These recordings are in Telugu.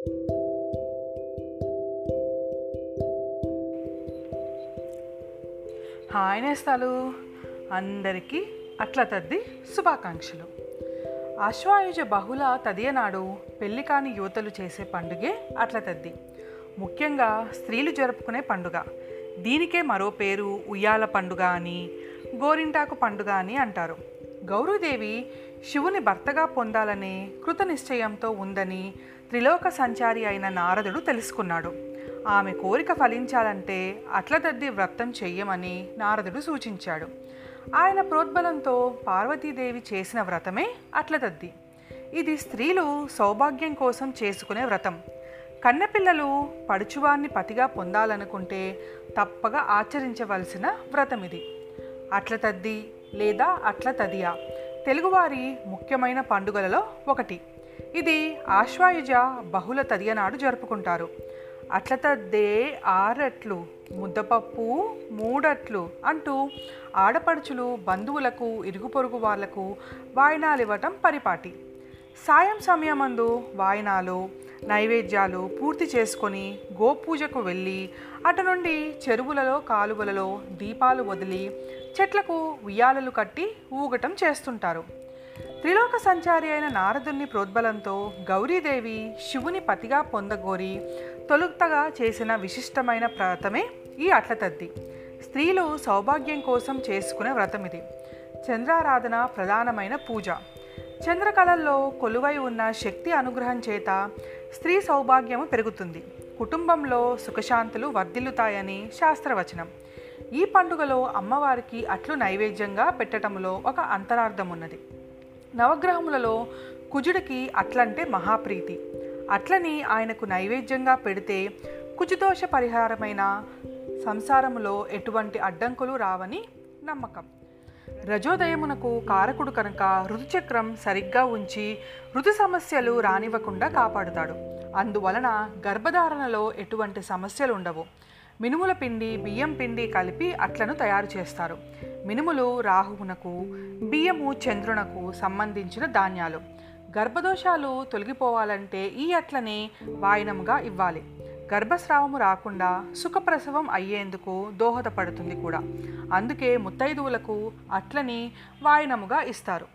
హాయ్ నేస్తాలు. అందరికీ అట్ల తద్ది శుభాకాంక్షలు. ఆశ్వాయుజ బహుళ తదియనాడు పెళ్ళి కాని యువతలు చేసే పండుగే అట్ల తద్ది. ముఖ్యంగా స్త్రీలు జరుపుకునే పండుగ. దీనికే మరో పేరు ఉయ్యాల పండుగ అని గోరింటాకు పండుగ అని అంటారు. గౌరీదేవి శివుని భర్తగా పొందాలనే కృత నిశ్చయంతో ఉందని త్రిలోక సంచారి అయిన నారదుడు తెలుసుకున్నాడు. ఆమె కోరిక ఫలించాలంటే అట్లదద్ది వ్రతం చెయ్యమని నారదుడు సూచించాడు. ఆయన ప్రోద్బలంతో పార్వతీదేవి చేసిన వ్రతమే అట్లదద్ది ఇది స్త్రీలు సౌభాగ్యం కోసం చేసుకునే వ్రతం. కన్నెపిల్లలు పడుచువాన్ని పతిగా పొందాలనుకుంటే తప్పగా ఆచరించవలసిన వ్రతం ఇది అట్లతద్ది లేదా అట్ల తదియా తెలుగువారి ముఖ్యమైన పండుగలలో ఒకటి. ఇది ఆశ్వాయుజ బహుళ తదియనాడు జరుపుకుంటారు. అట్ల తద్దే ఆరట్లు ముద్దపప్పు మూడట్లు అంటూ ఆడపడుచులు బంధువులకు ఇరుగు పొరుగు వాళ్ళకు వాయినాలు ఇవ్వటం పరిపాటి. సాయం సమయమందు వాయినాలు నైవేద్యాలు పూర్తి చేసుకొని గోపూజకు వెళ్ళి అటు నుండి చెరువులలో కాలువలలో దీపాలు వదిలి చెట్లకు ఉయ్యాలలు కట్టి ఊగటం చేస్తుంటారు. త్రిలోక సంచారి అయిన నారదుని ప్రోద్బలంతో గౌరీదేవి శివుని పతిగా పొందగోరి తొలుక్తగా చేసిన విశిష్టమైన వ్రతమే ఈ అట్లతద్ది స్త్రీలు సౌభాగ్యం కోసం చేసుకునే వ్రతం ఇది. చంద్రారాధన ప్రధానమైన పూజ. చంద్రకళల్లో కొలువై ఉన్న శక్తి అనుగ్రహం చేత స్త్రీ సౌభాగ్యము పెరుగుతుంది. కుటుంబంలో సుఖశాంతులు వర్ధిల్లుతాయని శాస్త్రవచనం. ఈ పండుగలో అమ్మవారికి అట్లు నైవేద్యంగా పెట్టడంలో ఒక అంతరార్థం ఉన్నది నవగ్రహములలో కుజుడికి అట్లంటే మహాప్రీతి. అట్లని ఆయనకు నైవేద్యంగా పెడితే కుజుదోష పరిహారమైన సంసారములో ఎటువంటి అడ్డంకులు రావని నమ్మకం. రజోదయమునకు కారకుడు కనుక ఋతుచక్రం సరిగ్గా ఉంచి ఋతు సమస్యలు రానివ్వకుండా కాపాడుతాడు. అందువలన గర్భధారణలో ఎటువంటి సమస్యలు ఉండవు. మినుముల పిండి బియ్యం పిండి కలిపి అట్లను తయారు చేస్తారు. మినుములు రాహువునకు బియ్యము చంద్రునకు సంబంధించిన ధాన్యాలు. గర్భదోషాలు తొలగిపోవాలంటే ఈ అట్లని వాయినముగా ఇవ్వాలి. గర్భస్రావము రాకుండా సుఖప్రసవం అయ్యేందుకు దోహదపడుతుంది కూడా. అందుకే ముత్తైదువులకు అట్లని వాయినముగా ఇస్తారు.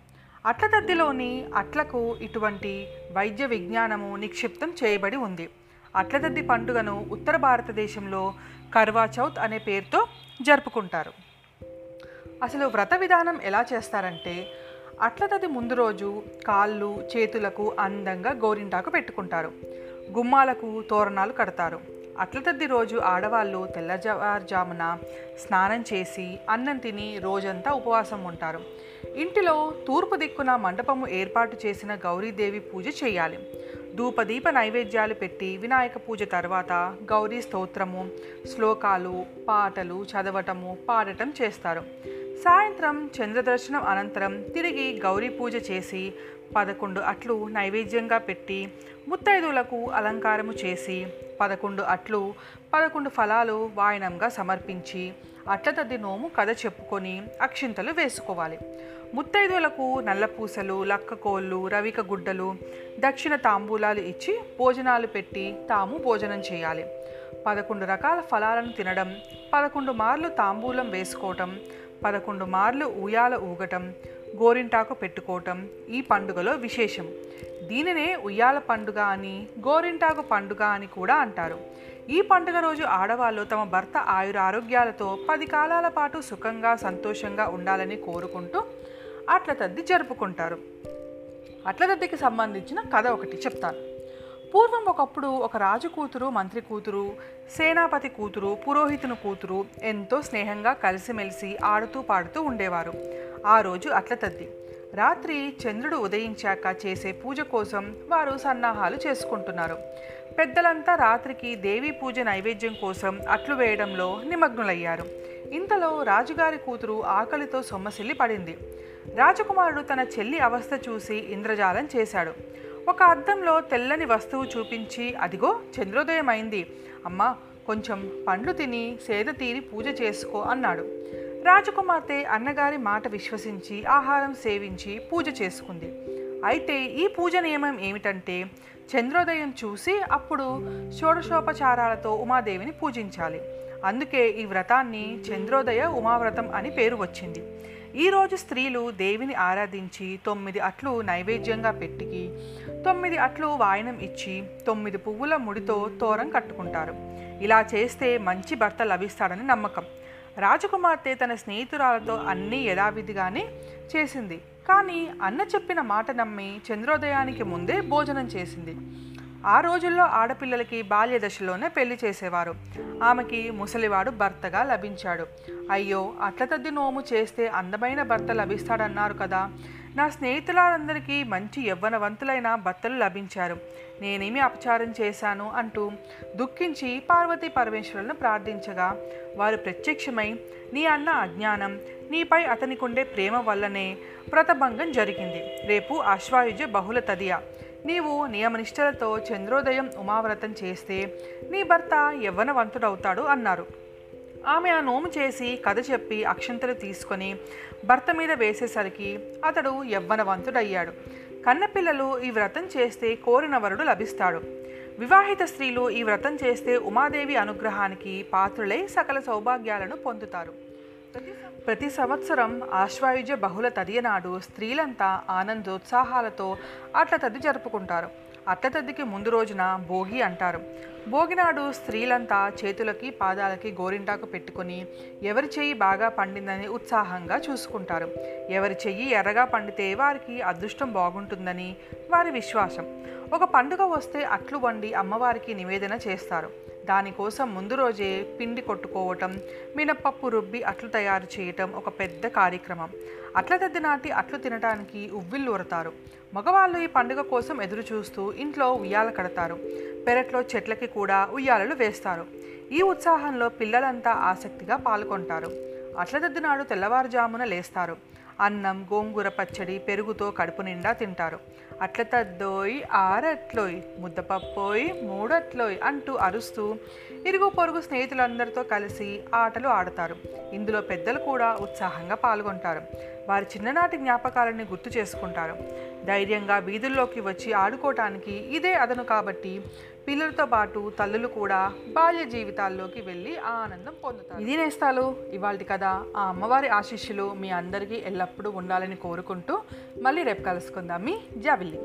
అట్లతద్దిలోని అట్లకు ఇటువంటి వైద్య విజ్ఞానము నిక్షిప్తం చేయబడి ఉంది. అట్లదద్ది పండుగను ఉత్తర భారతదేశంలో కర్వా చౌత్ అనే పేరుతో జరుపుకుంటారు. అసలు వ్రత విధానం ఎలా చేస్తారంటే అట్లతది ముందు రోజు కాళ్ళు చేతులకు అందంగా గోరింటాకు పెట్టుకుంటారు. గుమ్మాలకు తోరణాలు కడతారు. అట్లతద్ది రోజు ఆడవాళ్ళు తెల్లజారుజామున స్నానం చేసి అన్నం తిని రోజంతా ఉపవాసం ఉంటారు. ఇంటిలో తూర్పు దిక్కున మండపము ఏర్పాటు చేసిన గౌరీదేవి పూజ చేయాలి. ధూపదీప నైవేద్యాలు పెట్టి వినాయక పూజ తర్వాత గౌరీ స్తోత్రము శ్లోకాలు పాటలు చదవటము పాడటం చేస్తారు. సాయంత్రం చంద్రదర్శనం అనంతరం తిరిగి గౌరీ పూజ చేసి పదకొండు అట్లు నైవేద్యంగా పెట్టి ముత్తైదులకు అలంకారము చేసి పదకొండు అట్లు పదకొండు ఫలాలు వాయనంగా సమర్పించి అట్లతద్ది నోము కథ చెప్పుకొని అక్షింతలు వేసుకోవాలి. ముత్తైదులకు నల్లపూసలు లక్కకోళ్ళు రవిక గుడ్డలు దక్షిణ తాంబూలాలు ఇచ్చి భోజనాలు పెట్టి తాము భోజనం చేయాలి. పదకొండు రకాల ఫలాలను తినడం పదకొండు మార్లు తాంబూలం వేసుకోవటం పదకొండు మార్లు ఉయ్యాల ఊగటం గోరింటాకు పెట్టుకోవటం ఈ పండుగలో విశేషం. దీనినే ఉయ్యాల పండుగ అని గోరింటాకు పండుగ అని కూడా అంటారు. ఈ పండుగ రోజు ఆడవాళ్ళు తమ భర్త ఆయుర ఆరోగ్యాలతో పది కాలాల పాటు సుఖంగా సంతోషంగా ఉండాలని కోరుకుంటూ అట్ల తద్ది జరుపుకుంటారు. అట్ల తద్దికి సంబంధించిన కథ ఒకటి చెప్తాను. పూర్వం ఒకప్పుడు ఒక రాజు కూతురు మంత్రి కూతురు సేనాపతి కూతురు పురోహితుని కూతురు ఎంతో స్నేహంగా కలిసిమెలిసి ఆడుతూ పాడుతూ ఉండేవారు. ఆ రోజు అట్ల తద్ది. రాత్రి చంద్రుడు ఉదయించాక చేసే పూజ కోసం వారు సన్నాహాలు చేసుకుంటున్నారు. పెద్దలంతా రాత్రికి దేవీ పూజ నైవేద్యం కోసం అట్లు వేయడంలో నిమగ్నులయ్యారు. ఇంతలో రాజుగారి కూతురు ఆకలితో సొమ్మసిల్లి పడింది. రాజకుమారుడు తన చెల్లి అవస్థ చూసి ఇంద్రజాలం చేశాడు. ఒక అద్దంలో తెల్లని వస్తువు చూపించి అదిగో చంద్రోదయం అయింది అమ్మా కొంచెం పండ్లు తిని సేద తీరి పూజ చేసుకో అన్నాడు. రాజకుమార్తె అన్నగారి మాట విశ్వసించి ఆహారం సేవించి పూజ చేసుకుంది. అయితే ఈ పూజ నియమం ఏమిటంటే చంద్రోదయం చూసి అప్పుడు షోడశోపచారాలతో ఉమాదేవిని పూజించాలి. అందుకే ఈ వ్రతాన్ని చంద్రోదయ ఉమావ్రతం అని పేరు వచ్చింది. ఈరోజు స్త్రీలు దేవిని ఆరాధించి తొమ్మిది అట్లు నైవేద్యంగా పెట్టికి తొమ్మిది అట్లు వాయనం ఇచ్చి తొమ్మిది పువ్వుల ముడితో తోరం కట్టుకుంటారు. ఇలా చేస్తే మంచి భర్త లభిస్తాడని నమ్మకం. రాజకుమార్తె తన స్నేహితురాలతో అన్నీ యథావిధిగానే చేసింది. కానీ అన్న చెప్పిన మాట నమ్మి చంద్రోదయానికి ముందే భోజనం చేసింది. ఆ రోజుల్లో ఆడపిల్లలకి బాల్య దశలోనే పెళ్ళి చేసేవారు. ఆమెకి ముసలివాడు భర్తగా లభించాడు. అయ్యో అట్లతద్ది నోము చేస్తే అందమైన భర్త లభిస్తాడన్నారు కదా. నా స్నేహితులందరికీ మంచి యవ్వనవంతులైన భర్తలు లభించారు. నేనేమి అపచారం చేశాను అంటూ దుఃఖించి పార్వతీ పరమేశ్వరులను ప్రార్థించగా వారు ప్రత్యక్షమై నీ అన్న అజ్ఞానం నీపై అతనికుండే ప్రేమ వల్లనే వ్రతభంగం జరిగింది. రేపు అశ్వాయుజ బహుళ తదియా. నీవు నియమనిష్టలతో చంద్రోదయం ఉమావ్రతం చేస్తే నీ భర్త యవ్వనవంతుడవుతాడు అన్నారు. ఆమె ఆ నోము చేసి కథ చెప్పి అక్షంతలు తీసుకొని భర్త మీద వేసేసరికి అతడు యవ్వనవంతుడయ్యాడు. కన్నపిల్లలు ఈ వ్రతం చేస్తే కోరిన వరుడు లభిస్తాడు. వివాహిత స్త్రీలు ఈ వ్రతం చేస్తే ఉమాదేవి అనుగ్రహానికి పాత్రులై సకల సౌభాగ్యాలను పొందుతారు. ప్రతి సంవత్సరం ఆశ్వాయుజ బహుళ తదియ నాడు స్త్రీలంతా ఆనందోత్సాహాలతో అట్ల తది జరుపుకుంటారు. అట్ల తదికి ముందు రోజున భోగి అంటారు. భోగి నాడు స్త్రీలంతా చేతులకి పాదాలకి గోరింటాకు పెట్టుకొని ఎవరి చెయ్యి బాగా పండిందని ఉత్సాహంగా చూసుకుంటారు. ఎవరి చెయ్యి ఎర్రగా పండితే వారికి అదృష్టం బాగుంటుందని వారి విశ్వాసం. ఒక పండుగ వస్తే అట్లు వండి అమ్మవారికి నివేదన చేస్తారు. దానికోసం ముందు రోజే పిండి కొట్టుకోవటం మినప్పప్పు రుబ్బి అట్లు తయారు చేయటం ఒక పెద్ద కార్యక్రమం. అట్ల దద్ద నాటి అట్లు తినడానికి ఉవ్విళ్ళు ఉరతారు మగవాళ్ళు ఈ పండుగ కోసం ఎదురు చూస్తూ ఇంట్లో ఉయ్యాల కడతారు. పెరట్లో చెట్లకి కూడా ఉయ్యాలలు వేస్తారు. ఈ ఉత్సాహంలో పిల్లలంతా ఆసక్తిగా పాల్గొంటారు. అట్లదద్ది నాడు తెల్లవారుజామున లేస్తారు. అన్నం గోంగూర పచ్చడి పెరుగుతో కడుపు నిండా తింటారు. అట్ల తద్దోయ్ ఆరట్లోయ్ ముద్దపప్పోయ్ మూడట్లోయ్ అంటూ అరుస్తూ ఇరుగు పొరుగు స్నేహితులందరితో కలిసి ఆటలు ఆడతారు. ఇందులో పెద్దలు కూడా ఉత్సాహంగా పాల్గొంటారు. వారి చిన్ననాటి జ్ఞాపకాలని గుర్తు చేసుకుంటారు. ధైర్యంగా వీధుల్లోకి వచ్చి ఆడుకోవటానికి ఇదే అదను కాబట్టి పిల్లలతో పాటు తల్లులు కూడా బాల్య జీవితాల్లోకి వెళ్ళి ఆ ఆనందం పొందుతారు. ఇది నేస్తాలు. ఇవాళ కదా ఆ అమ్మవారి ఆశీస్సులు మీ అందరికీ ఎల్లప్పుడూ ఉండాలని కోరుకుంటూ మళ్ళీ రేపు కలుసుకుందాం. మీ జాబిల్లి